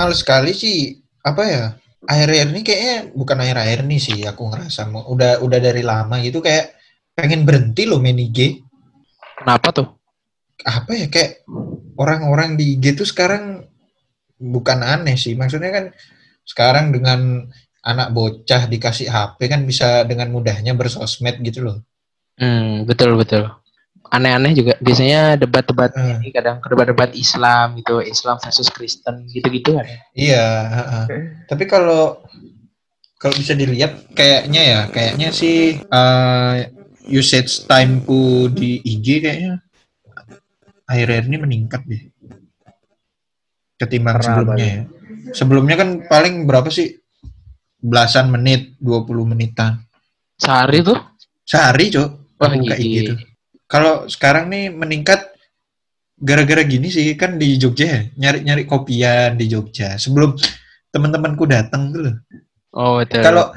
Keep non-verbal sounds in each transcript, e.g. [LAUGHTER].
Males sekali sih. Apa ya? Akhir-akhir ini kayaknya bukan akhir-akhir ini sih aku ngerasa udah udah dari lama gitu kayak pengen berhenti loh main IG Kenapa tuh? apa ya? Kayak orang-orang di IG tuh sekarang bukan aneh sih. Maksudnya kan sekarang dengan anak bocah dikasih HP kan bisa dengan mudahnya bersosmed gitu loh. Hmm, betul betul. Aneh-aneh juga biasanya debat-debat Hmm. ini kadang debat-debat Islam gitu, Islam versus Kristen gitu-gitu kan. Iya, heeh. tapi kalau kalau bisa dilihat kayaknya ya, kayaknya sih eh, usage timeku di IG kayaknya akhir-akhir ini meningkat deh. Ketimbang Karena sebelumnya ya. Sebelumnya kan paling berapa sih? Belasan menit, 20 menitan. Sehari tuh? Sehari, Cok. Wah, buka. IG tuh. Kalau sekarang nih meningkat gara-gara gini sih kan di Jogja ya, nyari-nyari kopian di Jogja. Sebelum teman-temanku datang loh. Oh, betul. Kalau-.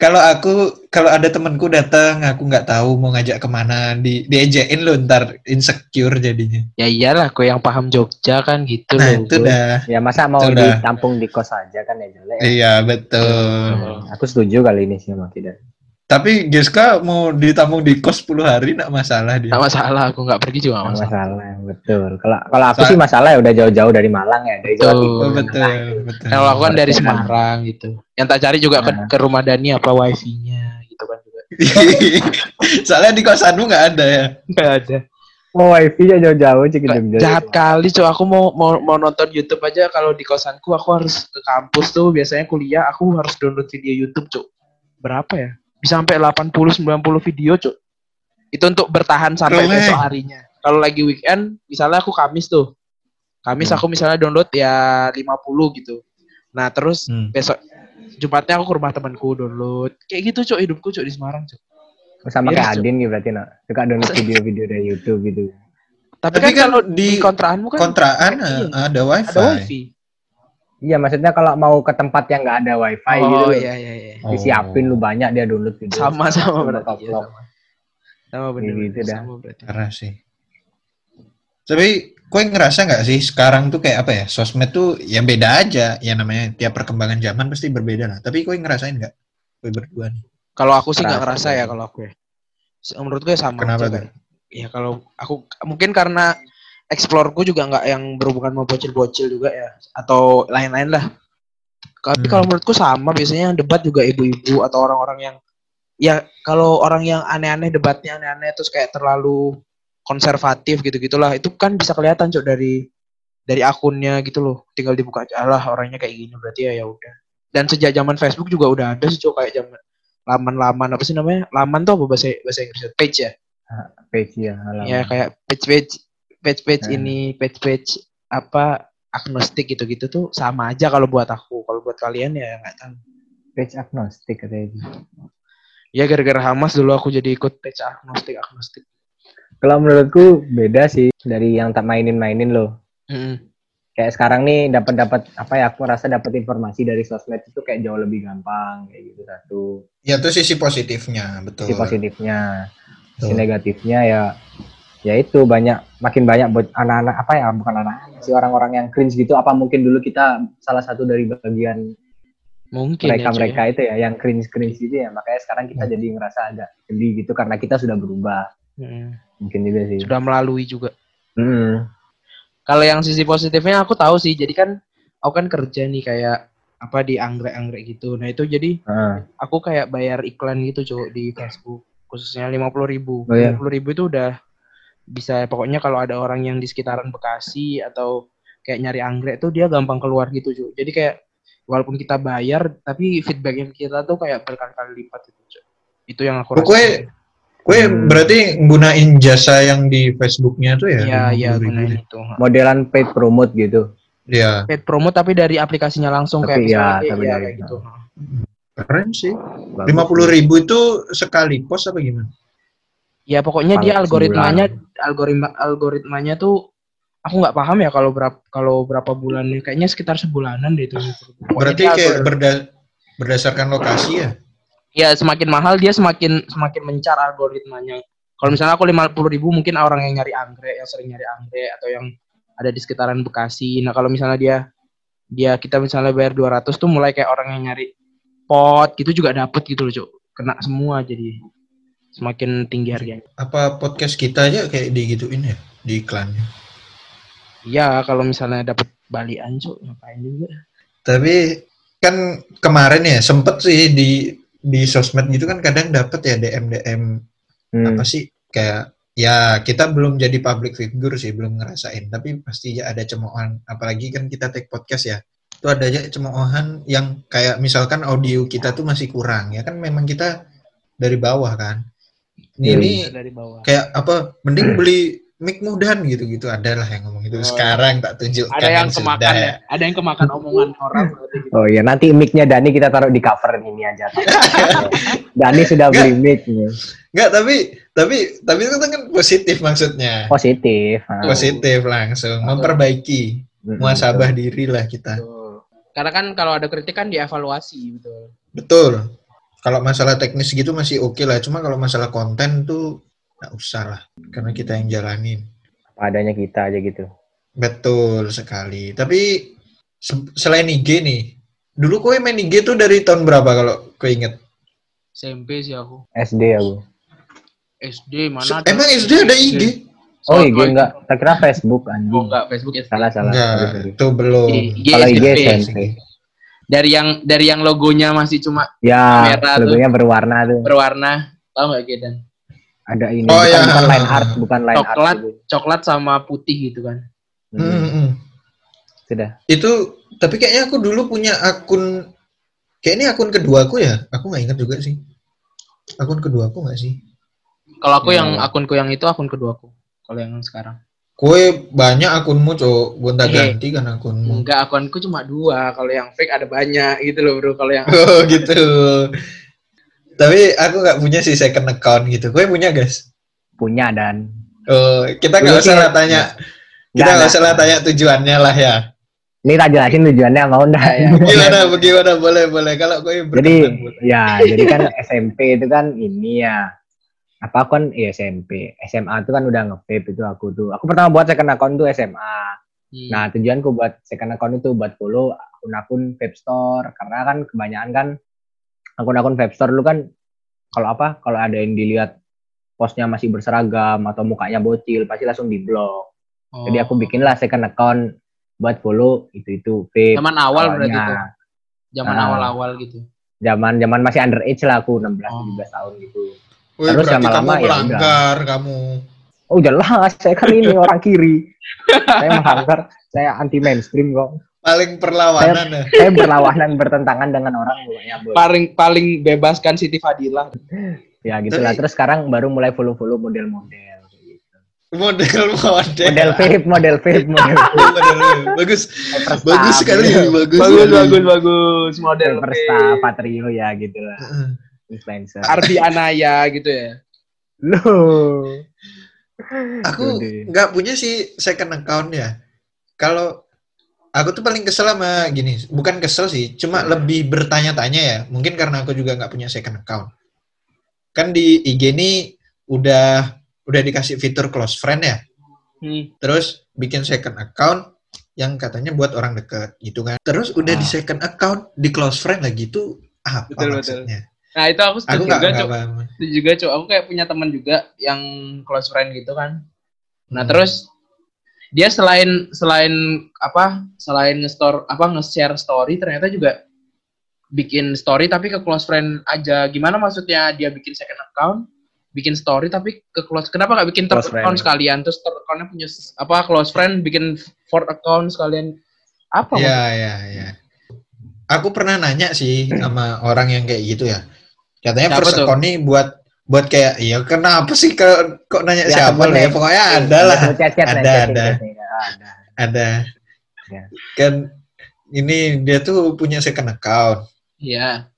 Kalau aku kalau ada temanku datang, aku nggak tahu mau ngajak ke mana, di diejekin lo ntar insecure jadinya. ya iyalah, aku yang paham Jogja kan gitu Nah loh. itu dah. Ya masa mau Sudah. ditampung di kos aja kan ya jelek. Iya betul. Oh. Aku setuju kali ini sih emang tidak. Tapi Geska mau ditampung di kos 10 hari nggak masalah dia. Nggak masalah, aku nggak pergi juga nggak Nggak masalah. masalah, betul. Kalau kalau aku Sa- sih masalah ya udah jauh-jauh dari Malang ya, dari Jawa Betul. Timur. Oh, betul, betul. Kalau aku kan dari Semarang gitu. Yang tak cari juga ke, Nah. ke rumah Dani apa wifi-nya gitu kan juga. [LAUGHS] Soalnya di kosanmu nggak ada ya. Nggak ada. Mau wifi nya jauh-jauh cik jauh-jauh. Jahat kali cuy, aku mau, mau mau nonton YouTube aja kalau di kosanku aku harus ke kampus tuh biasanya kuliah aku harus download video YouTube cuy. Berapa ya? Bisa sampai 80 90 video cuy. Itu untuk bertahan sampai Keren. besok harinya. Kalau lagi weekend, misalnya aku Kamis tuh. Kamis Hmm. aku misalnya download ya 50 gitu. Nah, terus Hmm. besok Jumatnya aku ke rumah temanku download. Kayak gitu cuy hidupku cuy di Semarang cuy. Sama Iya, kayak Cuk. Adin gitu berarti nak. Suka download video-video dari YouTube gitu. Tapi, Tapi kan, kan kalau di di kontraanmu kan Kontraan eh, ada wifi. ada wifi. Iya, maksudnya kalau mau ke tempat yang nggak ada wifi gitu, Oh loh, iya iya iya. Oh. disiapin lu banyak dia download video. Sama sama berarti. Vlog. sama. Sama bener. Gitu bener, dah. Sama berarti. Parah sih. Tapi kue ngerasa nggak sih sekarang tuh kayak apa ya? Sosmed tuh ya beda aja. Ya namanya tiap perkembangan zaman pasti berbeda lah. Tapi kue ngerasain nggak? Kue berdua nih. Kalau aku sih nggak ngerasa ya sih. kalau aku ya. Menurut gue sama Kenapa aja tuh? kan. Ya kalau aku mungkin karena explore-ku juga nggak yang berhubungan sama bocil-bocil juga ya atau lain-lain lah. Tapi Hmm. kalau menurutku sama biasanya yang debat juga ibu-ibu atau orang-orang yang ya kalau orang yang aneh-aneh debatnya aneh-aneh terus kayak terlalu konservatif gitu-gitulah itu kan bisa kelihatan cok dari dari akunnya gitu loh tinggal dibuka aja alah orangnya kayak gini berarti ya ya udah dan sejak zaman Facebook juga udah ada sih cok kayak zaman laman-laman apa sih namanya laman tuh apa bahasa bahasa Inggrisnya page ya Page ya. halaman. ya kayak page page page page Hmm. ini page page apa agnostik gitu-gitu tuh sama aja kalau buat aku kalau buat kalian ya nggak tahu Page agnostik katanya. gitu. ya gara-gara Hamas dulu aku jadi ikut page agnostik agnostik Kalau menurutku beda sih dari yang tak mainin-mainin loh. Mm-mm. Kayak sekarang nih dapat dapat apa ya aku rasa dapat informasi dari sosmed itu kayak jauh lebih gampang kayak gitu satu. Ya itu sisi positifnya, betul. Sisi positifnya. Betul. Sisi negatifnya ya ya itu banyak makin banyak buat anak-anak apa ya bukan anak si orang-orang yang cringe gitu apa mungkin dulu kita salah satu dari bagian mungkin mereka ya, mereka itu ya yang cringe cringe gitu ya makanya sekarang kita Hmm. jadi ngerasa agak geli gitu karena kita sudah berubah Mm. mungkin juga sih sudah melalui juga Hmm. kalau yang sisi positifnya aku tahu sih jadi kan aku kan kerja nih kayak apa di anggrek-anggrek gitu nah itu jadi Ah. aku kayak bayar iklan gitu cowok di Facebook khususnya lima puluh ribu Oh, iya. lima puluh ribu itu udah bisa pokoknya kalau ada orang yang di sekitaran Bekasi atau kayak nyari anggrek tuh dia gampang keluar gitu cuy jadi kayak walaupun kita bayar tapi feedback yang kita tuh kayak berkali-kali lipat itu cuy itu yang aku Pokoknya- rasain Kue Hmm. berarti gunain jasa yang di Facebooknya tuh ya? iya iya 50.000 gunain ya? itu modelan paid promote gitu Iya, paid promo tapi dari aplikasinya langsung kayak Tapi misalnya ya, iya, tapi iya, dari- kayak gitu keren sih. Bagus. Lima puluh ribu itu sekali post apa gimana? Ya pokoknya dia algoritmanya algoritma algoritmanya tuh aku nggak paham ya kalau berapa kalau berapa bulannya kayaknya sekitar sebulanan deh itu. Berarti kayak berda- berdasarkan lokasi ya? ya semakin mahal dia semakin semakin mencar algoritmanya. Kalau misalnya aku lima puluh ribu mungkin orang yang nyari anggrek yang sering nyari anggrek atau yang ada di sekitaran Bekasi. Nah, kalau misalnya dia dia kita misalnya bayar 200 tuh mulai kayak orang yang nyari pot gitu juga dapet gitu loh, Cuk. Kena semua jadi semakin tinggi harganya. Apa podcast kita aja kayak digituin ya di iklannya? Iya, kalau misalnya dapat balian, Cuk, ngapain juga. Tapi kan kemarin ya sempet sih di di sosmed gitu kan kadang dapet ya DM DM Hmm. apa sih kayak ya kita belum jadi public figure sih belum ngerasain tapi pasti ya ada cemoohan apalagi kan kita take podcast ya itu ada aja cemoohan yang kayak misalkan audio kita tuh masih kurang ya kan memang kita dari bawah kan ini, ini dari bawah. kayak apa mending beli mic mudahan gitu-gitu ada lah yang ngomong itu Oh. sekarang tak tunjukkan Ada yang sudah. kemakan ya, ada yang kemakan omongan [LAUGHS] orang berarti gitu. Oh iya, nanti mic-nya Dani kita taruh di cover ini aja. [LAUGHS] Dani sudah beli mic. Enggak, tapi tapi tapi itu kan positif maksudnya. Positif. ah. Positif langsung memperbaiki Mm-mm, muasabah diri lah kita. Betul. Karena kan kalau ada kritik kan dievaluasi betul. Betul. Kalau masalah teknis gitu masih oke lah, cuma kalau masalah konten tuh nggak usah lah, karena kita yang jalanin. Apa adanya kita aja gitu. Betul sekali. Tapi se- selain IG nih, dulu kowe main IG tuh dari tahun berapa kalau kowe inget? SMP sih aku. SD aku. SD mana? Emang SD ada IG? Oh Soal IG enggak, tak kira Facebook Oh anjing. enggak, Facebook SD. Salah salah. Enggak, itu belum. Kalau IG SMP. Dari yang dari yang logonya masih cuma Ya, Merah tuh. logonya berwarna tuh. berwarna, tahu nggak Gedan? Ada ini Oh, bukan, ya. bukan line art, bukan line Coklat. art. gitu. Coklat sama putih gitu kan. Hmm, Hmm, hmm. Sudah. Itu tapi kayaknya aku dulu punya akun kayak ini akun kedua aku ya. Aku nggak ingat juga sih. Akun kedua aku nggak sih? Kalau aku Ya. yang akunku yang itu akun keduaku. Kalau yang sekarang. Kue banyak akunmu, Cok. Gonta Eh. ganti kan akunmu. Enggak, akunku cuma dua. Kalau yang fake ada banyak gitu loh, Bro. Kalau yang [LAUGHS] Oh, gitu. Tapi aku nggak punya sih second account gitu. Kue punya, guys? Punya dan Oh, kita nggak usah lah tanya. Kita Nggak, usah lah tanya tujuannya lah ya. ini tak jelasin tujuannya mau enggak? Ya, ya. [LAUGHS] Gimana, bagaimana? Boleh, boleh. Kalau kue jadi ya jadi kan SMP itu kan ini ya apa aku kan ya SMP SMA itu kan udah nge-vape itu aku tuh aku pertama buat second account tuh SMA Hmm. nah tujuanku buat second account itu buat follow akun-akun vape store karena kan kebanyakan kan akun-akun vape store lu kan kalau apa kalau ada yang dilihat postnya masih berseragam atau mukanya bocil pasti langsung di blok Oh. jadi aku bikinlah second account buat follow itu itu vape zaman awal berarti awalnya. itu. Zaman Ah. awal-awal gitu. zaman zaman masih underage lah aku 16 Oh. 17 tahun gitu Wih, Terus berarti lama-lama kamu ya melanggar kamu. Oh jelas, saya kan ini orang kiri. saya melanggar, saya anti mainstream kok. Paling perlawanan ya. Saya berlawanan bertentangan dengan orang. Bos. Paling paling bebaskan Siti Fadilah. Ya gitu lah. Tapi- Terus sekarang baru mulai follow-follow model-model. gitu. Model model. Model vape, model vape, model vape. Bagus. Bagus sekali, gitu. bagus. Bagus, bagus, bagus. Model Hypersta, Patrio ya gitu lah. Influencer. Ardi Anaya gitu ya. Loh. Aku nggak punya sih second account ya. Kalau aku tuh paling kesel sama gini, bukan kesel sih, cuma lebih bertanya-tanya ya. Mungkin karena aku juga nggak punya second account. Kan di IG ini udah udah dikasih fitur close friend ya. Hmm. Terus bikin second account yang katanya buat orang deket gitu kan. Terus udah di Ah. second account di close friend lagi itu apa Betul, betul. Nah itu aku setuju juga, paham. Setuju juga, Cuk. Aku kayak punya teman juga yang close friend gitu kan. Nah Hmm. terus dia selain selain apa selain nge-store apa nge-share story ternyata juga bikin story tapi ke close friend aja gimana maksudnya dia bikin second account bikin story tapi ke close kenapa nggak bikin third Close friend. account sekalian terus third accountnya punya apa close friend bikin fourth account sekalian apa Ya, ya, ya. Aku pernah nanya sih sama orang yang kayak gitu ya. Katanya Siapa tuh? account nih buat buat kayak ya kenapa sih kok kok nanya Ya, siapa nih? ya. Pokoknya ada lah, Chat, chat, chat, Ada, ada. chatting. Ah, ada. ada. Ya. Kan ini dia tuh punya second account. Iya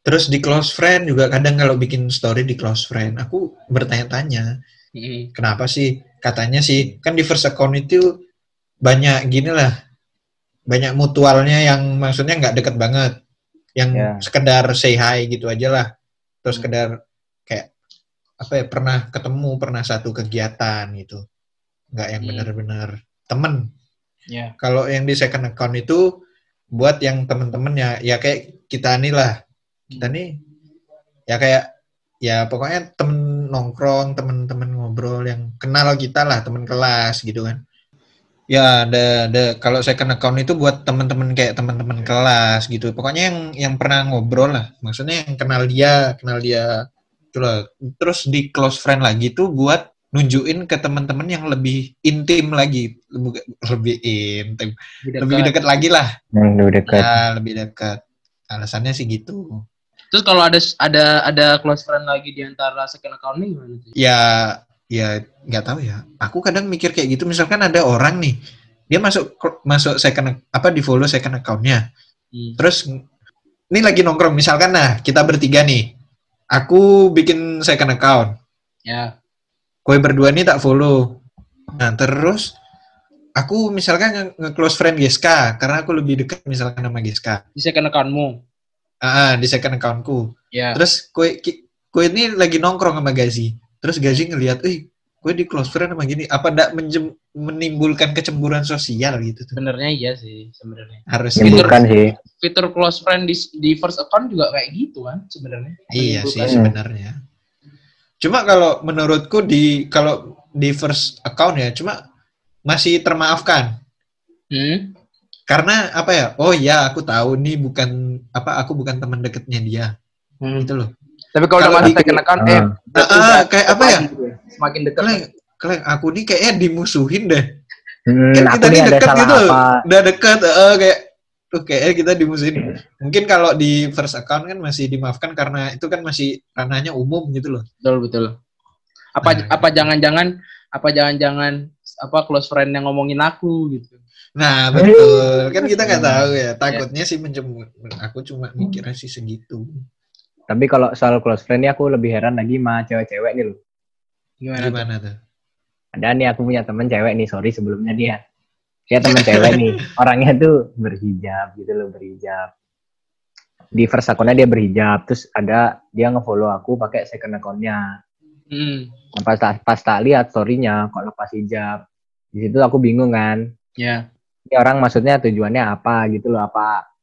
Terus di close friend juga kadang kalau bikin story di close friend, aku bertanya-tanya, Mm. kenapa sih? Katanya sih kan di first account itu banyak gini lah, banyak mutualnya yang maksudnya nggak deket banget, yang Ya. sekedar say hi gitu aja lah, terus Hmm. sekedar kayak apa ya pernah ketemu, pernah satu kegiatan gitu, nggak yang Hmm. benar-benar temen. Ya. Kalau yang di second account itu buat yang temen-temen ya, ya kayak kita nih lah. Kita nih ya kayak ya pokoknya temen nongkrong, temen-temen ngobrol yang kenal kita lah, temen kelas gitu kan. Ya, ada ada kalau second account itu buat temen-temen kayak temen-temen kelas gitu. Pokoknya yang yang pernah ngobrol lah. Maksudnya yang kenal dia, kenal dia. Itulah. Terus di close friend lagi tuh buat nunjukin ke teman-teman yang lebih intim lagi, lebih, lebih intim, lebih dekat lagi lah. Yang udah dekat. Ya, lebih dekat. Alasannya sih gitu. Terus kalau ada ada ada close friend lagi di antara second account nih gimana tuh? Ya, ya nggak tahu ya. Aku kadang mikir kayak gitu. Misalkan ada orang nih, dia masuk masuk second apa di follow second accountnya. Hmm. Terus ini lagi nongkrong. Misalkan nah kita bertiga nih, aku bikin second account. Ya. Kue berdua nih tak follow. Nah terus aku misalkan nge- nge-close friend Geska karena aku lebih dekat misalkan sama Geska. Di second accountmu. Ah, di second accountku. Ya. Terus kue kue ini lagi nongkrong sama Gazi. Terus Gazi ngelihat, "Eh, kue di close friend sama gini, apa ndak menimbulkan kecemburuan sosial gitu tuh?" Sebenarnya iya sih sebenarnya. Harusnya. Menimbulkan sih. Fitur close friend di, di first account juga kayak gitu kan sebenarnya. Iya sih sebenarnya. Cuma kalau menurutku di kalau di first account ya, cuma masih termaafkan. Hmm? Karena apa ya? Oh ya, aku tahu nih bukan apa aku bukan teman dekatnya dia. Hmm. Gitu loh. Tapi kalau udah masuk second account, eh Ah, ah, kayak dekat apa ya? gitu Semakin dekat. Kleng, kleng, aku nih kayaknya dimusuhin deh. Hmm, Kan kita nih salah gitu. apa. Udah deket, eh, kayak tuh kayaknya kita dimusuhin. Mungkin kalau di first account kan masih dimaafkan karena itu kan masih ranahnya umum gitu loh. Betul betul. Apa Nah. apa jangan-jangan apa jangan-jangan apa close friend yang ngomongin aku gitu. Nah betul, kan kita nggak tahu ya. Takutnya sih menjemur. Aku cuma mikirnya sih segitu. Tapi kalau soal close friend ini aku lebih heran lagi sama cewek-cewek nih loh. Gimana? tuh? Gimana tuh? Ada nih aku punya temen cewek nih, sorry sebelumnya dia. Dia temen cewek nih, [LAUGHS] orangnya tuh berhijab gitu loh, berhijab. Di first account-nya dia berhijab, terus ada dia ngefollow aku pakai second account-nya. Hmm. Nah, pas, tak- pas tak lihat story-nya kok lepas hijab. Di situ aku bingung kan. Ya. Ini orang maksudnya tujuannya apa gitu loh, apa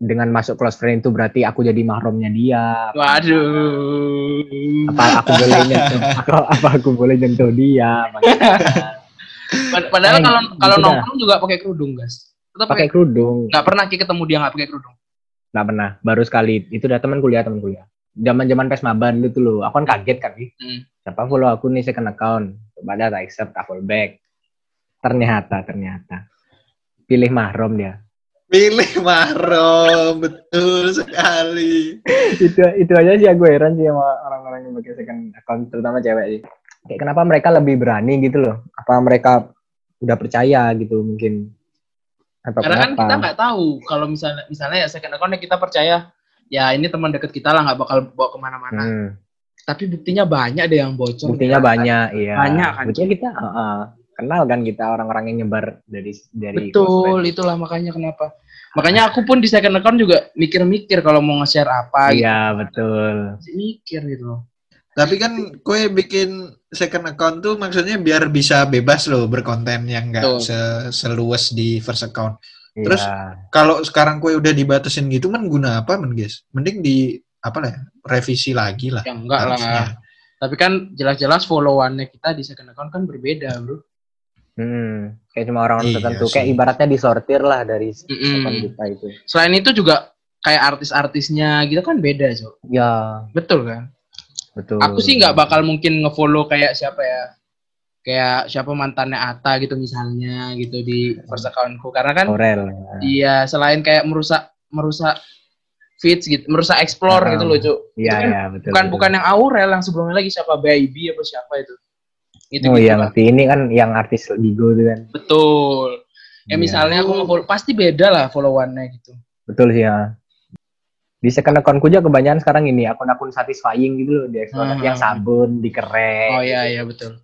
dengan masuk close friend itu berarti aku jadi mahramnya dia. Waduh. Apa aku boleh nyentuh, apa, apa aku boleh nyentuh dia? [LAUGHS] Pad- Padahal kalau kalau gitu nongkrong juga pakai kerudung, guys. Tetap Pakai kerudung. nggak pernah Ki ketemu dia nggak pakai kerudung. Nggak pernah. Baru sekali. Itu udah teman kuliah, teman kuliah. Zaman-zaman Pesmaban itu loh. Aku kan kaget kan. Hmm. Siapa follow aku nih second account. Coba ada tak accept, tak follow back. Ternyata, ternyata. Pilih mahram dia. Pilih mahram, betul sekali. itu itu aja sih aku heran sih sama orang-orang yang pakai second account, terutama cewek sih. Kayak kenapa mereka lebih berani gitu loh? Apa mereka udah percaya gitu mungkin? Atau Karena kan kenapa? kita nggak tahu kalau misalnya misalnya ya second account kita percaya ya ini teman dekat kita lah nggak bakal bawa ke mana-mana. Hmm, Tapi buktinya banyak deh yang bocor. buktinya Ya. banyak, iya. Banyak kan. Buktinya kita heeh, kenal kan kita orang-orang yang nyebar dari dari Betul, itulah makanya kenapa. Makanya aku pun di second account juga mikir-mikir kalau mau nge-share apa gitu. Iya, betul. Masih Mikir gitu loh. Tapi kan kue bikin second account tuh maksudnya biar bisa bebas loh berkonten yang nggak Betul. se- seluas di first account. Iya. Terus, Kalau sekarang kue udah dibatasin gitu men guna apa men guys? Mending di apa lah ya, revisi lagi lah. Ya enggak harusnya. lah. Tapi kan jelas-jelas followannya kita di second account kan berbeda, Bro. Hmm, kayak cuma orang Iya tertentu. sih. Kayak ibaratnya disortir lah dari account kita itu. Selain itu juga kayak artis-artisnya gitu kan beda, Cok. Ya, Betul kan? betul. Aku sih nggak bakal mungkin ngefollow kayak siapa ya? Kayak siapa mantannya Ata gitu misalnya gitu di first accountku karena kan Aurel. iya selain kayak merusak merusak feeds gitu, merusak explore Ah. gitu loh, Cuk. Iya, kan iya, betul. bukan betul. bukan yang Aurel yang sebelumnya lagi siapa Baby apa siapa itu. Gitu Oh gitu iya, ngerti. Ini kan yang artis Bigo itu kan. Betul. Ya Iya. misalnya aku nge-follow pasti beda lah followannya gitu. Betul sih ya. Di second account juga kebanyakan sekarang ini akun-akun satisfying gitu loh di. Hmm. Yang sabun, dikerek. Oh iya iya betul.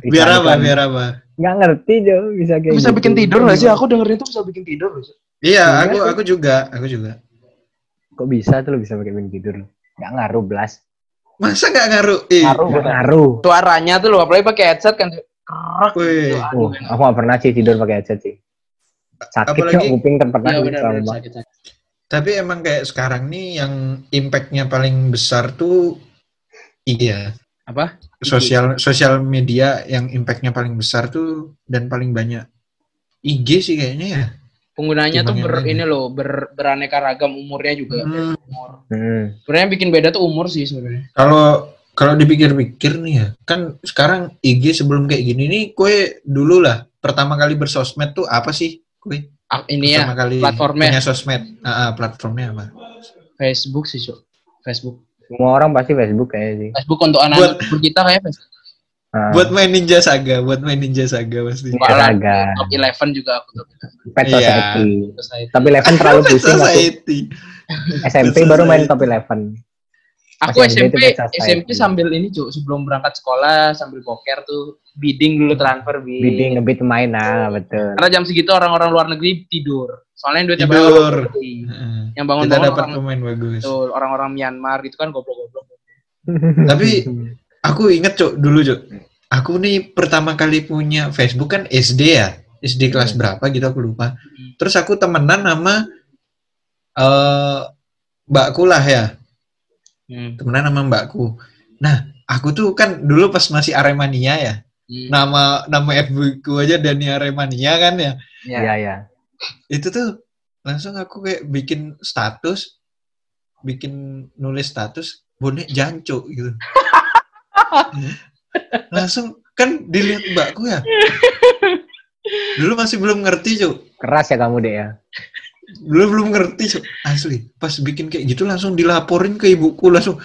Biar apa? Iklan-iklan. Biar apa? Nggak ngerti Jo, bisa kayak Bisa gitu. bikin tidur gak sih? Aku dengerin itu bisa bikin tidur loh. Iya, Iya aku aku juga, aku juga. Kok bisa tuh lo bisa bikin tidur? Nggak ngaruh, Blas. Masa nggak ngaruh? Ih, Ngaruh, ngaruh. Suaranya tuh loh, apalagi pakai headset kan. Kerak Wih. gitu. Oh, aku gak pernah sih tidur pakai headset sih. Sakit Apalagi- kok kuping pernah Iya sih benar-benar trauma. sakit sakit. Tapi emang kayak sekarang nih yang impactnya paling besar tuh IG ya. Apa? Sosial sosial media yang impactnya paling besar tuh dan paling banyak IG sih kayaknya ya. Penggunanya tuh ber ini loh, ber, beraneka ragam umurnya juga. Hmm. Umur. Hmm. Sebenarnya yang bikin beda tuh umur sih sebenarnya. Kalau kalau dipikir-pikir nih ya, kan sekarang IG sebelum kayak gini nih, kue dulu lah pertama kali bersosmed tuh apa sih? Kue Ah, Ini ya pertama kali platformnya. punya sosmed, Ah, ah, platformnya apa? Facebook sih, Cuk. Facebook. Semua orang pasti Facebook kayaknya sih. Facebook untuk anak Buat- umur kita kayak Facebook. Ah, Buat main Ninja Saga, buat main Ninja Saga pasti. Lah, Raga. top 11 juga aku top 11. Pet Iya. Society. Society. Tapi Eleven terlalu pusing aku. Society. SMP baru main Society. Top Eleven. Aku SMP Society. SMP sambil ini Cuk, sebelum berangkat sekolah sambil poker tuh bidding dulu transfer bi. Bidding ngebit main nah betul. Karena jam segitu orang-orang luar negeri tidur. Soalnya duitnya Tidur. Heeh. Yang bangun Kita bangun dapat orang, pemain bagus. betul, orang-orang Myanmar gitu kan goblok-goblok. Tapi [LAUGHS] aku inget cok dulu cok. Aku nih pertama kali punya Facebook kan SD ya. SD kelas Hmm. berapa gitu aku lupa. Terus aku temenan sama eh mbakku lah ya. Hmm. Temenan sama mbakku. Nah, aku tuh kan dulu pas masih Aremania ya. Hmm. Nama nama FB ku aja Dani Aremania kan ya. Ya. Iya ya. Itu tuh langsung aku kayak bikin status bikin nulis status bonek janco gitu. [LAUGHS] langsung kan dilihat mbakku ya. Dulu masih belum ngerti, Cuk. Keras ya kamu deh ya. Dulu belum ngerti, Cuk. Asli. Pas bikin kayak gitu langsung dilaporin ke ibuku langsung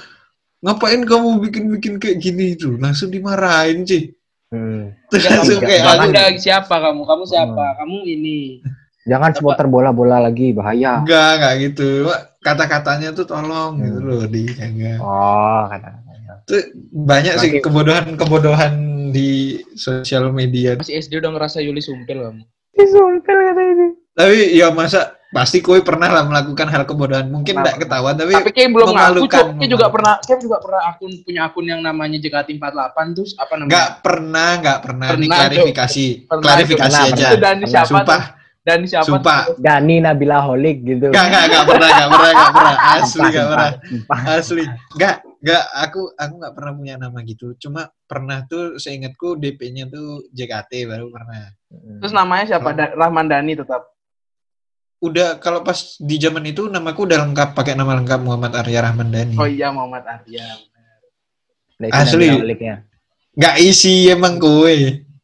ngapain kamu bikin-bikin kayak gini itu? Langsung dimarahin, Ci. Hmm. Terus Ya, langsung kamu, kayak udah siapa kamu? Kamu siapa? Hmm. Kamu ini. Jangan supporter bola-bola lagi bahaya. enggak, enggak gitu. Kata-katanya tuh tolong gitu Hmm. loh, dijaga. Oh, kata Itu banyak sih kebodohan-kebodohan di sosial media. Masih SD udah ngerasa Yuli sumpil kamu. Disumpel kata ini. Tapi ya masa pasti kue pernah lah melakukan hal kebodohan. Mungkin Pernah, enggak ketahuan tapi Tapi kayak belum ngaku. Kayak juga pernah, kayak juga pernah akun punya akun yang namanya JKT 48 terus apa namanya? Enggak pernah, enggak pernah. Ini Pernah, klarifikasi. Pernah, klarifikasi Cuk. aja. Dani siapa? Sumpah, Dan siapa? Sumpah. tuh? Dani Nabila Holik gitu. enggak, enggak, enggak pernah, enggak pernah, enggak pernah. [LAUGHS] Asli enggak pernah. Asli. Enggak, enggak. Aku aku enggak pernah punya nama gitu. Cuma pernah tuh seingatku DP-nya tuh JKT baru pernah. Terus namanya siapa? Da- Rahman Dani tetap. Udah kalau pas di zaman itu namaku udah lengkap pakai nama lengkap Muhammad Arya Rahman Dhani. Oh iya Muhammad Arya. Nah, Asli. Enggak isi emang kowe.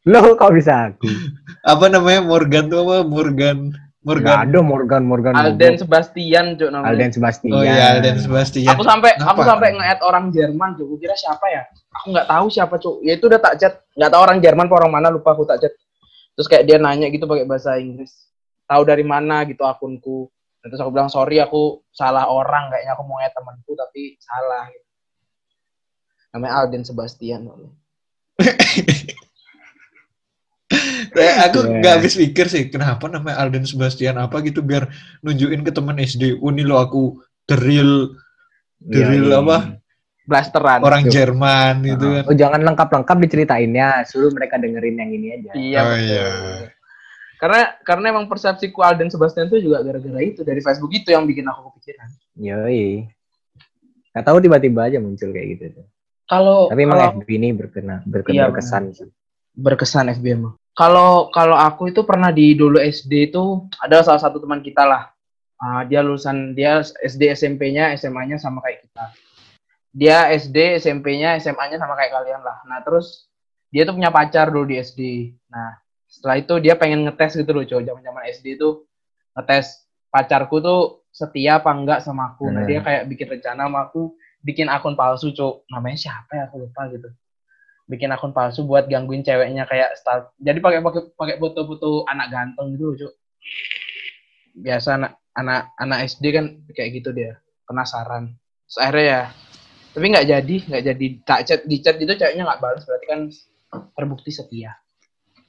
Loh, kok bisa aku? [LAUGHS] Apa namanya Morgan tuh apa? Morgan Gak Morgan. ada Morgan Morgan. Alden Goblok. Sebastian, Cuk namanya. Alden Sebastian. Oh iya, Alden Sebastian. Aku sampai Kenapa? aku sampai nge-add orang Jerman, Cuk. Kira siapa ya? Aku nggak tahu siapa, Cuk. Ya itu udah tak chat. Nggak tahu orang Jerman apa orang mana lupa aku tak chat. Terus kayak dia nanya gitu pakai bahasa Inggris. Tahu dari mana gitu akunku. Dan terus aku bilang sorry aku salah orang kayaknya aku mau nge temanku tapi salah gitu. Namanya Alden Sebastian. [LAUGHS] Kayak aku Iya. nggak habis pikir sih kenapa namanya Alden Sebastian apa gitu biar nunjukin ke teman SD. Ini lo aku the real the Iya, real iya. apa Blasteran. orang. Jerman gitu kan. Oh jangan lengkap-lengkap diceritainnya, suruh mereka dengerin yang ini aja. Iya. Oh, iya. Karena karena emang persepsiku Alden Sebastian itu juga gara-gara itu dari Facebook itu yang bikin aku kepikiran. Yoi. Gak tahu tiba-tiba aja muncul kayak gitu. tuh. Kalau Tapi emang kalau- FB ini berkena, berke- Iya, berkesan sih. berkesan FB emang. Kalau kalau aku itu pernah di dulu SD itu ada salah satu teman kita lah. Ah, dia lulusan dia SD SMP-nya SMA-nya sama kayak kita. Dia SD SMP-nya SMA-nya sama kayak kalian lah. Nah terus dia tuh punya pacar dulu di SD. Nah setelah itu dia pengen ngetes gitu loh cowok zaman-zaman SD itu ngetes pacarku tuh setia apa enggak sama aku. Nah Hmm. dia kayak bikin rencana sama aku bikin akun palsu cowok. Namanya siapa ya aku lupa gitu bikin akun palsu buat gangguin ceweknya kayak start. Jadi pakai pakai pakai foto-foto anak ganteng gitu loh, Cuk. Biasa anak anak anak SD kan kayak gitu dia. Penasaran. Terus akhirnya ya tapi nggak jadi, nggak jadi tak chat di chat itu ceweknya nggak balas berarti kan terbukti setia.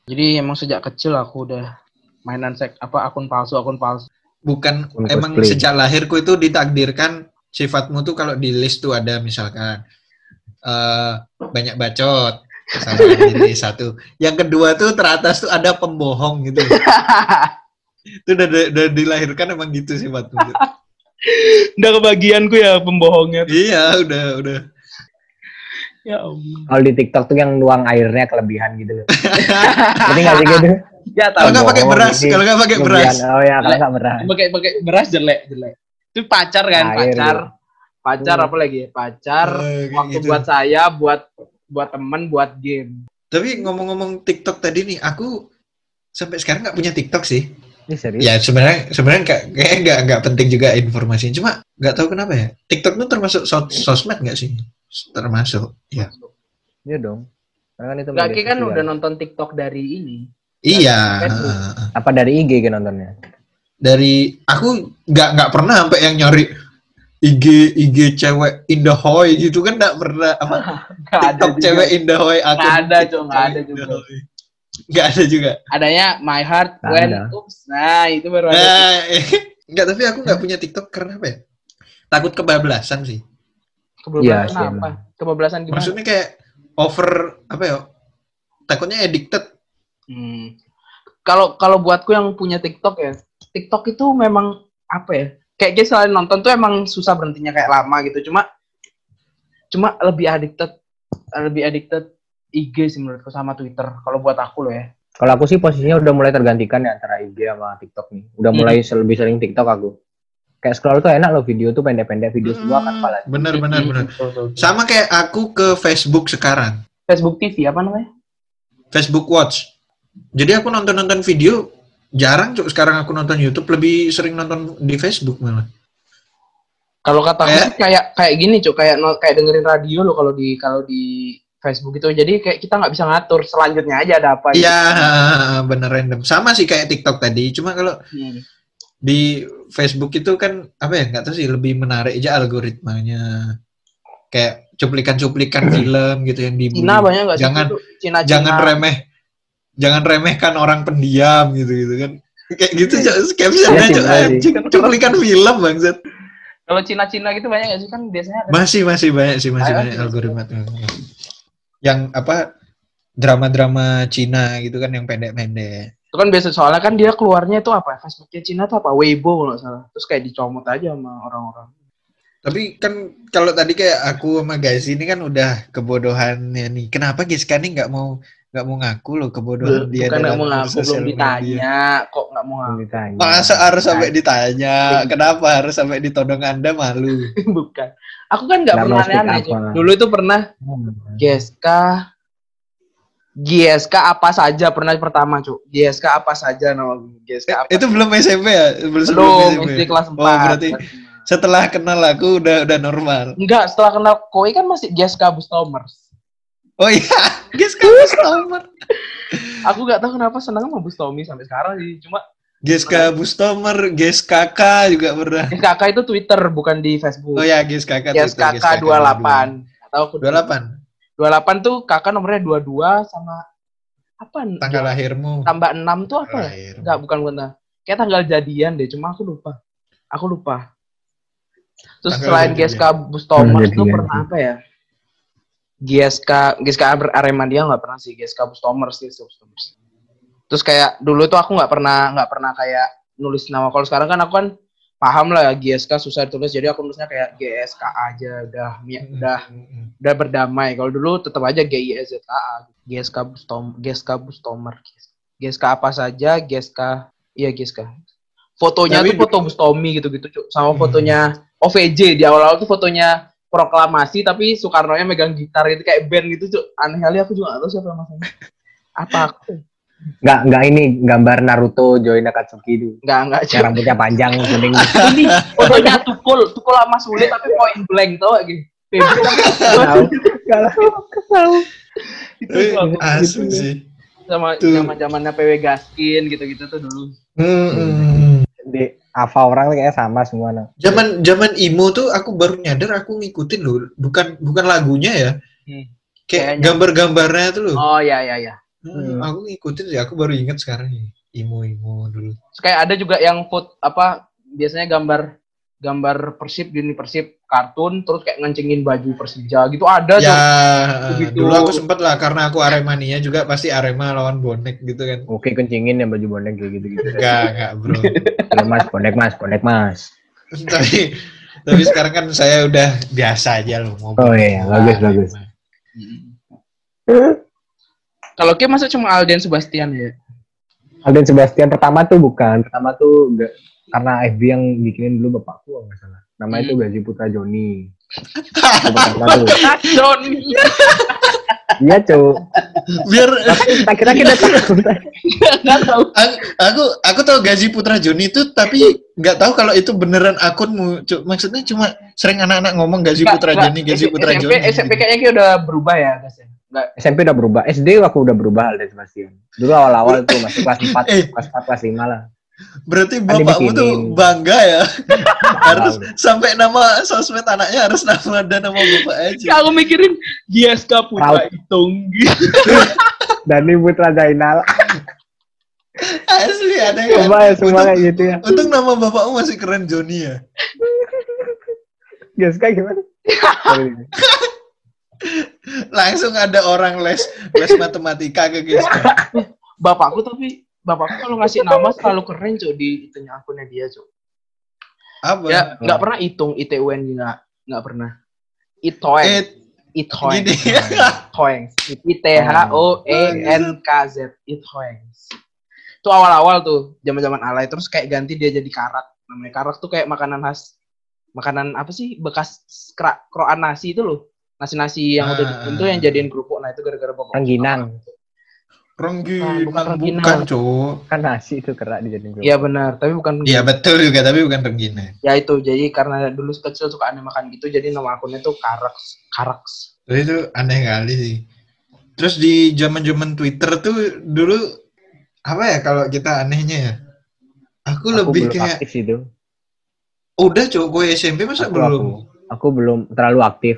Jadi emang sejak kecil aku udah mainan sek apa akun palsu akun palsu. Bukan Akun emang cosplay. sejak lahirku itu ditakdirkan sifatmu tuh kalau di list tuh ada misalkan eh banyak bacot, Sama ini satu. Yang kedua tuh teratas tuh ada pembohong gitu. [LAUGHS] itu udah, udah dilahirkan emang gitu sih Mat. Udah kebagianku ya pembohongnya. iya, udah udah. Ya Allah. Kalau di TikTok tuh yang nuang airnya kelebihan gitu loh. Jadi nggak sih gitu? [LAUGHS] Ya Kalau tahu. nggak pakai beras, ini kalau nggak pakai beras. Oh ya, kalau nggak beras. Pakai pakai beras jelek jelek. Itu pacar kan, Air, pacar. gitu. Pacar Hmm. apa lagi? Pacar. Kayak Waktu gitu. buat saya, buat buat temen, buat game. Tapi ngomong-ngomong TikTok tadi nih, aku sampai sekarang nggak punya TikTok sih. Ini serius. Ya sebenarnya sebenarnya kayak nggak nggak penting juga informasinya. Cuma nggak tahu kenapa ya. TikTok itu termasuk sos- sosmed nggak sih? Termasuk. Ya. Iya dong. Karena kan itu Gak kan sosial. udah nonton TikTok dari ini. Iya. Apa dari IG kan nontonnya? Dari aku nggak nggak pernah sampai yang nyari IG IG cewek Indahoy gitu kan nggak pernah apa [LAUGHS] Gak ada TikTok juga. cewek Indahoy akun Nggak ada, Cok, nggak ada juga. Nggak ada juga. Adanya My Heart Nggak When ada. Oops. Nah, itu baru ada. Nah, [LAUGHS] enggak tapi aku nggak punya TikTok karena apa ya? Takut kebablasan sih. Kebablasan sih, apa? Kebablasan gimana? Maksudnya kayak over apa ya? Takutnya addicted. Hmm. Kalau kalau buatku yang punya TikTok ya, TikTok itu memang apa ya? Kayak dia selain nonton tuh emang susah berhentinya kayak lama gitu. Cuma cuma lebih addicted lebih addicted IG sih menurutku sama Twitter. Kalau buat aku loh ya. Kalau aku sih posisinya udah mulai tergantikan ya antara IG sama TikTok nih. Udah mulai Hmm. lebih sering TikTok aku. Kayak scroll tuh enak loh video tuh pendek-pendek video semua kan Hmm, malah. Bener bener bener. Sama kayak aku ke Facebook sekarang. Facebook TV apa namanya? Facebook Watch. Jadi aku nonton-nonton video jarang cuk sekarang aku nonton YouTube lebih sering nonton di Facebook malah. Kalau kata Kayak- kayak kayak gini cuy, kayak kayak dengerin radio loh kalau di kalau di Facebook itu. Jadi kayak kita nggak bisa ngatur selanjutnya aja ada apa. gitu. Iya, [LAUGHS] bener random. Sama sih kayak TikTok tadi. Cuma kalau Hmm. di Facebook itu kan apa ya nggak tahu sih lebih menarik aja algoritmanya. Kayak cuplikan-cuplikan [CLEARS THROAT] film gitu yang di Cina banyak sih? Jangan- Cina, Cina. jangan remeh jangan remehkan orang pendiam gitu gitu kan. Kayak gitu Cok. bener sih. Anjing, cuplikan film bangsat. Kalau Cina-Cina gitu banyak nggak sih kan biasanya ada. Masih masih banyak sih masih Ada banyak sih. algoritma yang apa drama-drama Cina gitu kan yang pendek-pendek. Itu kan biasa soalnya kan dia keluarnya itu apa? Facebooknya Cina tuh apa? Weibo kalau salah. Terus kayak dicomot aja sama orang-orang. Tapi kan kalau tadi kayak aku sama guys ini kan udah kebodohannya nih. Kenapa guys kan ini nggak mau nggak mau ngaku loh kebodohan dia Bukan nggak dalam mau ngaku, belum media. ditanya. Kok nggak mau ngaku? Ditanya. Masa harus sampai ditanya? Kenapa harus sampai ditodong Anda malu? [LAUGHS] Bukan. Aku kan nggak Nggak pernah malah. Dulu itu pernah Hmm. GSK GSK apa saja pernah pertama, Cuk. GSK apa saja nama GSK apa? Itu belum SMP ya? Belum belum SMP. SD kelas 4. Oh, berarti setelah kenal aku udah udah normal. Enggak, setelah kenal Koi kan masih GSK Bustomers. Oh iya, [LAUGHS] guys kamu Bustomer. Aku nggak tahu kenapa senang sama Bustomi sampai sekarang sih. Cuma GSK Bustomer, Ges kakak juga pernah. GSKK itu Twitter bukan di Facebook. Oh ya, Ges kakak. GSKK 28. Atau aku 28. 28 tuh kakak nomornya 22 sama apa? Tanggal lahirmu. tambah 6 tuh apa ya? Lahir. Enggak, bukan bukan. Kayak tanggal jadian deh, cuma aku lupa. Aku lupa. Terus Tanggal selain jadian. GSK Bustomers Tanggal tuh pernah apa ya? GSK GSK Ar- Arema dia nggak pernah sih GSK Bustomers sih Bustomers. Terus kayak dulu tuh aku nggak pernah nggak pernah kayak nulis nama. Kalau sekarang kan aku kan paham lah ya GSK susah ditulis jadi aku nulisnya kayak GSK aja udah mi- udah Hmm. udah berdamai. Kalau dulu tetap aja GISZKA, GSK Bustom, GSK Bustomer, GSK apa saja, GSK, iya GSK. Fotonya Tapi- tuh foto Bustomi gitu-gitu, sama Hmm. fotonya OVJ di awal-awal tuh fotonya proklamasi tapi Soekarno-nya megang gitar gitu kayak band gitu, Cuk. Aneh kali aku juga gak tahu siapa yang masang. Apa aku? Nggak, nggak ini gambar Naruto join Akatsuki itu. Enggak, enggak, Cuk. Yang rambutnya panjang kuning. [LAUGHS] Ini fotonya tukul, tukul sama sulit tapi point blank tau gak gitu. Tahu. Tahu. itu Eh. Asli sih. sama zaman zamannya PW Gaskin gitu-gitu tuh dulu. Hmm. Di apa orang kayaknya sama semua. Nah. Zaman zaman imo tuh aku baru nyadar aku ngikutin loh, bukan bukan lagunya ya. Hmm. Kayak Kayaknya. gambar-gambarnya tuh loh. Oh ya ya ya. Hmm, Aku ngikutin sih, aku baru inget sekarang nih. Imo imo dulu. Terus kayak ada juga yang foto apa biasanya gambar gambar Persib gini Persib kartun terus kayak ngencengin baju Persija gitu ada Ya. Begitu. dulu aku sempet lah karena aku Aremania juga pasti Arema lawan bonek gitu kan. Oke kencingin yang baju bonek kayak gitu-gitu. Enggak, enggak, Bro. Ya, mas, bonek mas, bonek mas. tapi tapi sekarang kan saya udah biasa aja loh mau Oh iya, bagus, bagus. kalau Kim masa cuma Alden Sebastian ya Alden Sebastian pertama tuh bukan, pertama tuh enggak karena FB yang bikinin dulu bapakku nggak salah. Namanya itu Gaji Putra Joni. Itu pertama tuh. John Iya cu. Biar Kita kira kita tahu. nggak tahu aku aku, aku tahu Gazi Putra Joni itu tapi nggak tahu kalau itu beneran akunmu. Cuk. Maksudnya cuma sering anak-anak ngomong Gazi Nggak, Putra. Joni, Gazi Putra SMP, Joni. SMP kayaknya kayak udah berubah ya guys ya nggak SMP udah berubah. SD aku udah berubah Alden Sebastian. Dulu awal-awal tuh masih kelas 4, Eh. kelas 4, kelas 5 lah. Berarti bapakmu tuh bangga ya. [LAUGHS] harus sampai nama sosmed anaknya harus nama dan nama bapak aja. aku mikirin Giaska Putra Itung [LAUGHS] Dani Putra Zainal. Asli ada kan. Coba ya semua kayak gitu ya. Untung nama bapakmu masih keren Joni ya. Kayak gimana? [LAUGHS] Langsung ada orang les les matematika ke guys. bapakku tapi bapakku kalau ngasih nama selalu keren cok di itunya akunnya dia cok Apa? ya nggak pernah hitung ITUN nggak nggak pernah. Itoeng Eh, itoeng itoeng I T H O E N K Z. Itoeng itu awal-awal tuh zaman-zaman alay. Terus kayak ganti dia jadi karak. Namanya karak tuh kayak makanan khas makanan apa sih? Bekas kera, keroan nasi itu loh. Nasi-nasi yang udah Ah. dibentuk yang jadiin kerupuk. Nah itu gara-gara bapak Rengginang. Rengginang bukan rengginang. bukan, Cuk. Kan nasi itu kerak dijadiin kerupuk. Iya benar, tapi bukan Iya betul juga tapi bukan rengginang. ya itu jadi karena dulu kecil suka aneh makan gitu jadi nama akunnya tuh karaks karaks Terus itu aneh kali sih. Terus di zaman-zaman Twitter tuh dulu apa ya kalau kita anehnya ya? Aku, Aku lebih belum kayak aktif itu. udah cok gue SMP masa Aku, belum aku, aku belum terlalu aktif.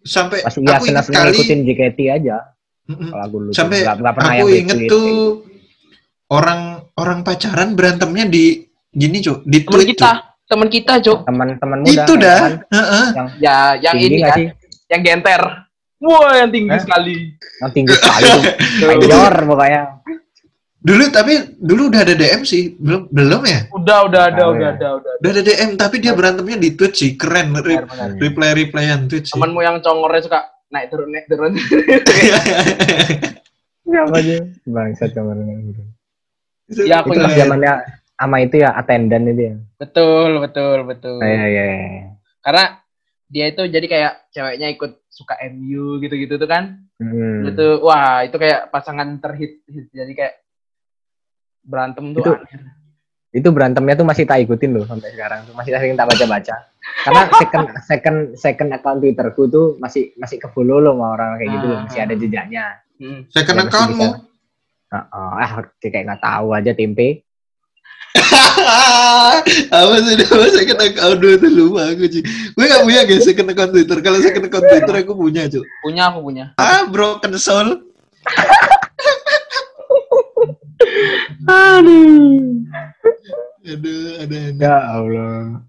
sampai Masih aku ya senang kali ngikutin JKT aja. Kalau aku sampai nggak- nggak pernah aku yang inget retweet. tuh orang orang pacaran berantemnya di gini cok di teman tweet kita teman kita Jok teman-teman Cok. muda itu dah. kan, Heeh. yang ya yang tinggi ini kan sih? yang genter. Wah yang tinggi Hah? sekali. Yang tinggi sekali [LAUGHS] mayor pokoknya. Dulu tapi dulu udah ada DM sih. Belum belum ya? Udah udah ada udah ya. ada udah udah. Ada DM tapi dia berantemnya di tweet sih. Keren. Re- Benar, benar. reply replyan tweet sih. Temanmu yang congornya suka naik turun naik turun [LAUGHS] siapa aja bangsat Itu- Ya, aku itu ingat. zamannya sama itu ya attendant itu ya betul betul betul iya iya iya. karena dia itu jadi kayak ceweknya ikut suka MU gitu-gitu tuh kan Hmm. itu wah itu kayak pasangan terhit hit. jadi kayak berantem tuh Itu- aneh. itu berantemnya tuh masih tak ikutin loh sampai sekarang tuh masih sering tak baca baca karena second second second account twitterku tuh masih masih ke follow loh sama orang kayak gitu loh. Ah. masih ada jejaknya. Hmm. second Ya, accountmu bisa. Ah, ah kayak nggak tahu aja tempe [LAUGHS] apa sih nama second account itu? Lupa aku sih gue gak punya guys second account Twitter. Kalau second account Twitter aku punya cuy punya aku punya. Ah broken soul [LAUGHS] aduh. Ada ada ya Allah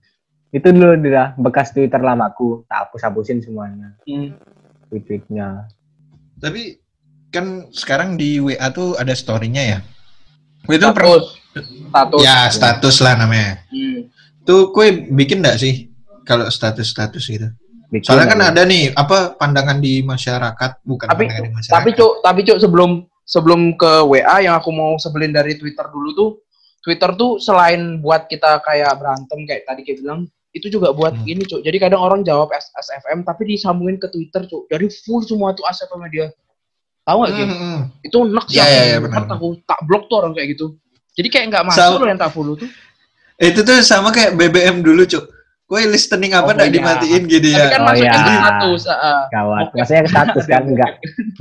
itu dulu dia bekas twitter lamaku tak hapus hapusin semuanya. Hmm. tweet-tweetnya. Tapi kan sekarang di WA tuh ada story-nya ya? Itu per- status. Status. Ya status lah namanya. Hmm. tuh kue bikin nggak sih kalau status-status gitu? Bikin. Soalnya kan aja. ada nih apa pandangan di masyarakat bukan Tapi- pandangan di masyarakat. tapi cuk tapi cuk sebelum sebelum ke WA yang aku mau sebelin dari Twitter dulu tuh Twitter tuh selain buat kita kayak berantem kayak tadi kayak bilang itu juga buat Hmm. gini cuk jadi kadang orang jawab S- SFM tapi disambungin ke Twitter cuk jadi full semua tuh SFM dia tahu nggak? Hmm, hmm. itu enak sih iya, iya, banget benar. aku tak blok tuh orang kayak gitu jadi kayak nggak masuk So- loh yang tak follow tuh itu tuh sama kayak BBM dulu cuk kue listening apa Oh, nggak iya. dimatiin gitu tapi ya kan Oh, masuknya iya. ke status ah. gawat maksudnya ke status kan enggak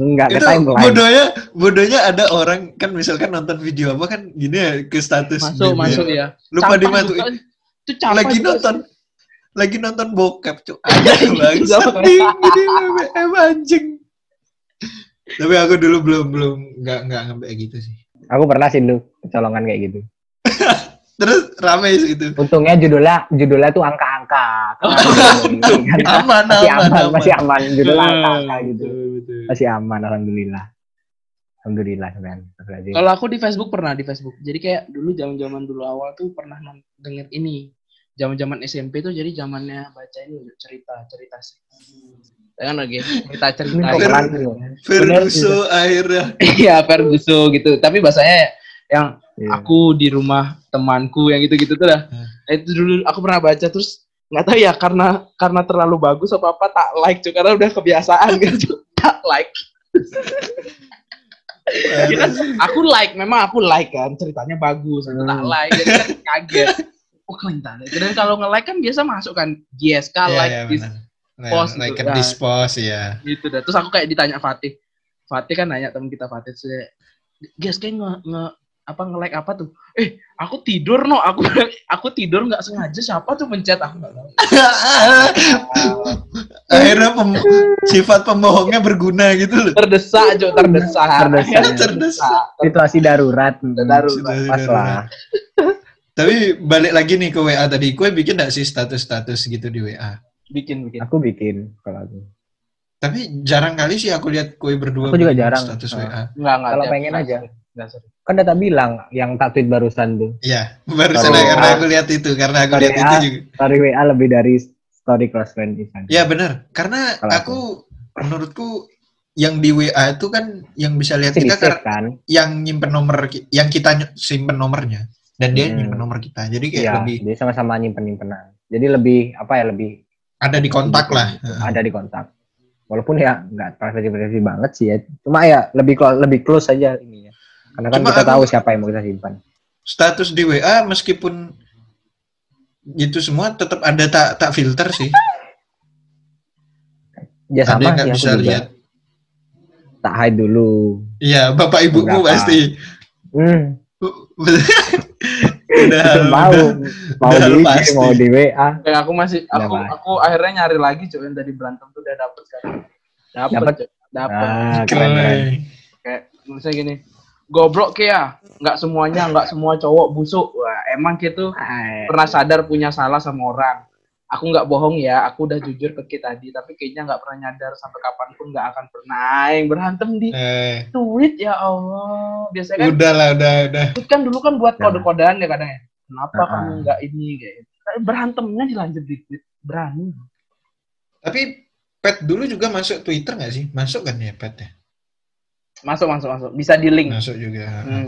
enggak ke itu timeline bodohnya bodohnya ada orang kan misalkan nonton video apa kan gini ya ke status masuk BBM. masuk ya lupa Campak dimasukin juga. itu campak lagi nonton sih. Lagi nonton bokep cuk [LAUGHS] Iya, ini BBM anjing tapi aku dulu belum belum nggak nggak ngambil gitu sih aku pernah sih dulu kecolongan kayak gitu [LAUGHS] terus rame sih itu untungnya judulnya judulnya tuh angka-angka [LAUGHS] kakak. aman, masih aman, aman, aman. masih aman gitu lah Betul, kakak gitu. Masih aman alhamdulillah. Alhamdulillah men. Kalau aku di Facebook pernah di Facebook. Jadi kayak dulu zaman-zaman dulu awal tuh pernah denger ini. Zaman-zaman SMP tuh jadi zamannya baca ini cerita cerita sih. Kan lagi [LAUGHS] cerita cerita. Pelan gitu. Ferguso akhirnya. [LAUGHS] Iya, Ferguson gitu. Tapi bahasanya yang Iya. aku di rumah temanku yang gitu-gitu tuh dah. Hmm. Itu dulu aku pernah baca terus nggak tahu ya karena karena terlalu bagus apa apa tak like cuy karena udah kebiasaan gitu [LAUGHS] tak like Ya kan, aku like memang aku like kan ceritanya bagus aku tak Hmm. like jadi kan kaget oh kelintan dan kalau nge like kan biasa masuk kan GSK Iya, like iya, this. Nah, post like gitu. this post ya. gitu dah terus aku kayak ditanya Fatih Fatih kan nanya temen kita Fatih guys kayak nge, nge apa nge like apa tuh eh aku tidur no aku [LAUGHS] aku tidur nggak sengaja siapa tuh mencet aku nggak tahu [LAUGHS] akhirnya pem- sifat pembohongnya berguna gitu loh. terdesak jo terdesak Terdesak. Terdesak. Situasi darurat. Darurat. Pas lah. Tapi balik lagi nih ke WA tadi, kue bikin gak sih status-status gitu di WA? bikin bikin Aku bikin kalau aku. Tapi jarang kali sih aku lihat kue berdua Aku juga jarang. status Ah. WA. nggak nggak Kalau pengen aja. sering, nggak sering. Kan udah tak bilang yang tak tweet barusan tuh. Iya, barusan Kalau karena WA. aku lihat itu, karena aku lihat itu juga. Story WA lebih dari story close friend Instagram. Ya benar, karena Kalau aku menurutku yang di WA itu kan yang bisa lihat kita kan. yang nyimpen nomor yang kita simpen nomornya dan dia Hmm. nyimpen nomor kita. Jadi kayak Iya, lebih jadi sama-sama nyimpen nyimpenan. Jadi lebih apa ya lebih ada di kontak gitu, lah. Ada di kontak. Walaupun ya nggak privacy privacy banget sih ya. Cuma ya lebih lebih close aja ini ya. Karena kan Cuma kita tahu siapa yang mau kita simpan. Status di WA meskipun gitu semua tetap ada tak tak filter sih. Ya ada sama yang nggak sih bisa juga. lihat. Tak hide dulu. Iya, bapak ibuku pasti. Hmm, [LAUGHS] udah, mau udah. mau udah di pasti. mau di WA. Kayak aku masih Udah aku pasti. aku akhirnya nyari lagi cuy yang tadi berantem tuh udah dapet sekarang dapet Dapet? Ah, keren keren. kayak misalnya gini goblok kayak ya nggak semuanya nggak semua cowok busuk wah emang gitu Hai. pernah sadar punya salah sama orang aku nggak bohong ya aku udah jujur ke kita tadi tapi kayaknya nggak pernah nyadar sampai kapan pun nggak akan pernah yang berantem di Eh, tweet ya Allah biasanya kan udah lah, udah, udah. tweet kan dulu kan buat Ya. kode-kodean ya kadang ya kenapa Ah. kamu nggak ini kayak gitu. Tapi berantemnya dilanjut di tweet berani Tapi pet dulu juga masuk Twitter nggak sih? Masuk kan ya petnya? masuk masuk masuk bisa di link Masuk juga. Hmm.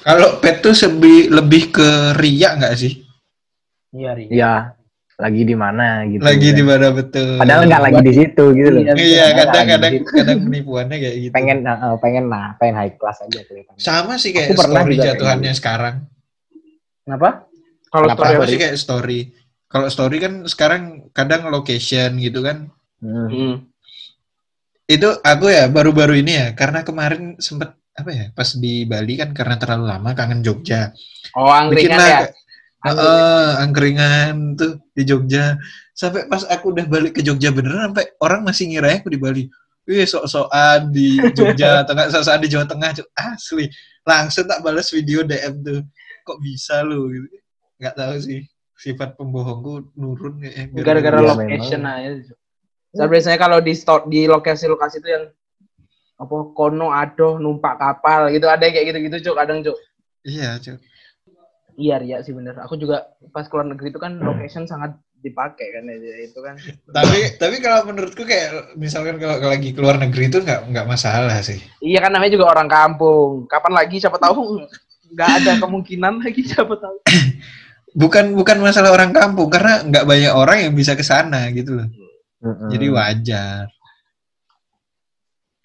Kalau pet tuh sebi, lebih ke ria nggak sih? iya Ri. Ya, lagi di mana gitu. Lagi kan. di mana betul? Padahal nggak lagi di situ gitu loh. Iya, Iya, kadang-kadang situ. kadang penipuannya kayak gitu. pengen eh, pengen nah, pengen high class aja kelihatannya. sama sih kayak Aku pernah story jatuhannya gitu. sekarang. kenapa kalau story apa sih kayak story. Kalau story kan sekarang kadang location gitu kan. Hmm. Hmm. Itu aku ya baru-baru ini ya karena kemarin sempet apa ya pas di Bali kan karena terlalu lama kangen Jogja. oh angkringan Bikinlah ya kayak- Heeh, angkringan tuh di Jogja. Sampai pas aku udah balik ke Jogja beneran sampai orang masih ngira aku di Bali. Wih, sok-sokan di Jogja [LAUGHS] enggak sok-sokan di Jawa Tengah. Cuk. Asli. Langsung tak balas video DM tuh. Kok bisa lu gitu. Enggak tahu sih. Sifat pembohongku nurun kayaknya. gara-gara Iya, location memang. aja saya biasanya kalau di store di lokasi-lokasi itu yang apa kono adoh numpak kapal gitu ada yang kayak gitu-gitu cuk kadang cuk Iya, Cuk. Iya Ria sih bener aku juga pas keluar negeri itu kan location sangat dipakai kan ya itu kan tapi tapi kalau menurutku kayak misalkan kalau kalau lagi keluar negeri itu nggak nggak masalah sih. iya kan namanya juga orang kampung kapan lagi siapa tahu nggak ada kemungkinan lagi siapa tahu [CLEARS THROAT] Bukan bukan masalah orang kampung karena nggak banyak orang yang bisa ke sana gitu loh. Mm-mm. Jadi wajar.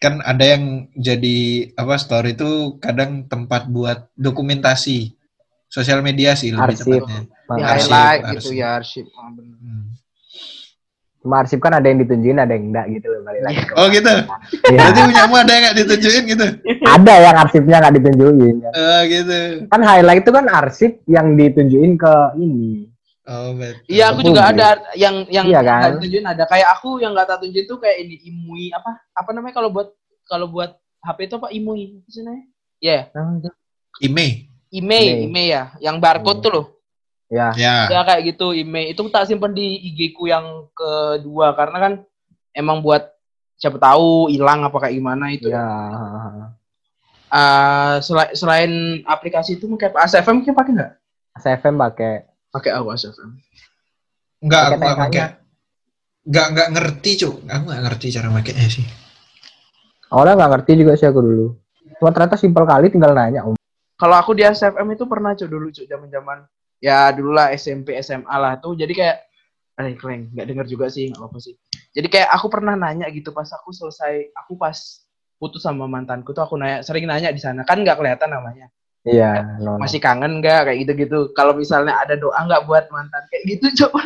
Kan ada yang jadi apa story itu kadang tempat buat dokumentasi sosial media sih lebih Arsip. tepatnya. Ya Arsip, highlight gitu arsip. ya arsip Ah, bener. Hmm. Cuma arsip kan ada yang ditunjukin, ada yang enggak gitu loh balik lagi. ke- Oh gitu. Iya. Berarti punyamu ada yang nggak ditunjukin gitu? ada yang arsipnya nggak ditunjukin. kan. Oh gitu. Kan highlight itu kan arsip yang ditunjukin ke ini. Oh betul. Iya, aku juga ada yang yang Iya, nggak kan? ditunjukin ada. Kayak aku yang nggak tak tunjukin tuh kayak ini imui apa apa namanya kalau buat kalau buat HP itu apa imui apa sih namanya? Iya, Ime. Email, Email. email ya, yang barcode Hmm. tuh loh. Ya. Ya. Ya kayak gitu email itu tak simpen di IG ku yang kedua karena kan emang buat siapa tahu hilang apa kayak gimana itu. Ya. Eh, selain, selain aplikasi itu mungkin apa? ASFM mungkin pakai nggak? CFM pakai Pakai apa ASFM? Enggak, aku Pakai enggak pakai. Enggak enggak ngerti, Cuk. Aku enggak ngerti cara makainya sih. Awalnya nggak ngerti juga sih aku dulu. Cuma ternyata simpel kali tinggal nanya. Om. Kalau aku di ASFM itu pernah cuk dulu cuk zaman-zaman ya dulu lah SMP SMA lah tuh. Jadi kayak eh kleng nggak denger juga sih nggak apa sih. Jadi kayak aku pernah nanya gitu pas aku selesai aku pas putus sama mantanku tuh aku nanya sering nanya di sana. Kan nggak kelihatan namanya. Iya, no, no. masih kangen nggak? Kayak gitu gitu kalau misalnya ada doa nggak buat mantan? Kayak gitu coba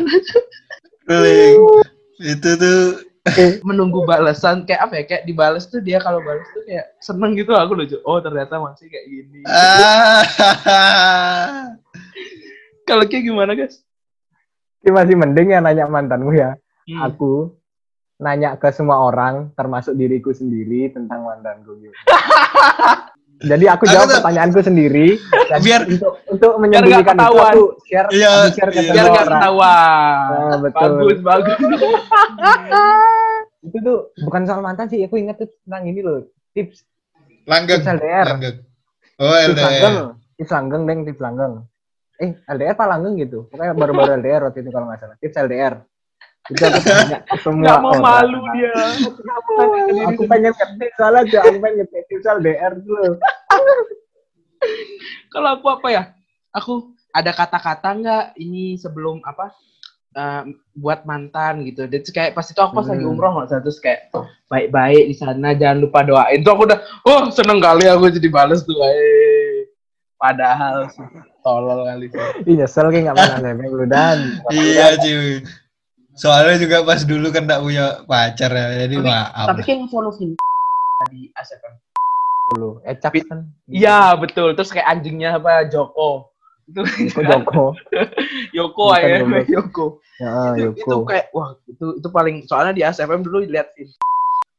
Itu tuh [LAUGHS] menunggu balasan kayak apa ya kayak dibales tuh dia kalau balas tuh kayak seneng gitu aku lucu oh ternyata masih kayak gini ah. [LAUGHS] kalau kayak gimana guys Ini masih mending ya nanya mantanmu ya. Hmm. Aku nanya ke semua orang, termasuk diriku sendiri tentang mantanku. Gitu. [LAUGHS] Jadi aku jawab pertanyaanku sendiri. dan Biar- untuk untuk menyembunyikan itu ketahuan. aku share, Iya, aku share ke iya. biar semua nggak orang. ketahuan Nah, betul. bagus bagus [LAUGHS] Itu tuh bukan soal mantan sih, aku ingat tuh tentang ini loh. Tips Langgeng. Tips LDR. Langgeng. Oh, tips langgeng, LDR. tips langgeng, deng, tips langgeng. Eh, LDR apa langgeng gitu? Pokoknya baru-baru LDR waktu itu kalau nggak salah. Tips LDR. Itu aku tanya ke semua nggak mau orang. malu dia Aku pengen ngetik soalnya aja, aku pengen ngetik tips LDR dulu. kalau aku apa ya aku ada kata-kata nggak ini sebelum apa eh, buat mantan gitu dan kayak pas itu aku pas lagi Hmm. umroh nggak salah, terus kayak baik-baik di sana jangan lupa doain tuh aku udah oh seneng kali aku jadi bales tuh eh padahal tolol kali sih. Ih nyesel kayak nggak pernah nebeng lu dan. Iya, cuy. Soalnya juga pas dulu kan enggak punya pacar ya. Jadi Tapi- maaf. tapi kayak nge-follow Vin di ASFM dulu. Ecak kan. iya betul terus kayak anjingnya apa Joko itu Joko Joko. [LAUGHS] Yoko goblok. [LAUGHS] Yoko Ya, itu, itu Yoko. kayak wah itu itu paling soalnya di ASFM dulu lihat sih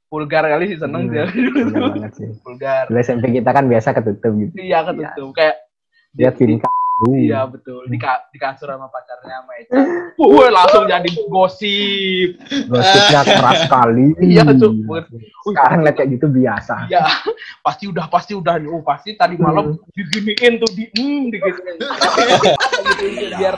vulgar kali sih seneng Hmm, dia sih. vulgar Dulu SMP kita kan biasa ketutup gitu. iya ketutup kayak Lihat Vinka. Iya betul di, ka di kasur sama pacarnya sama Eca. [LAUGHS] woi langsung jadi gosip. Gosipnya keras [LAUGHS] sekali. Iya super. Sekarang lihat kayak gitu biasa. Iya pasti udah pasti udah nih. Oh pasti tadi malam iya. diginiin tuh di hmm diginiin. [LAUGHS] Biar.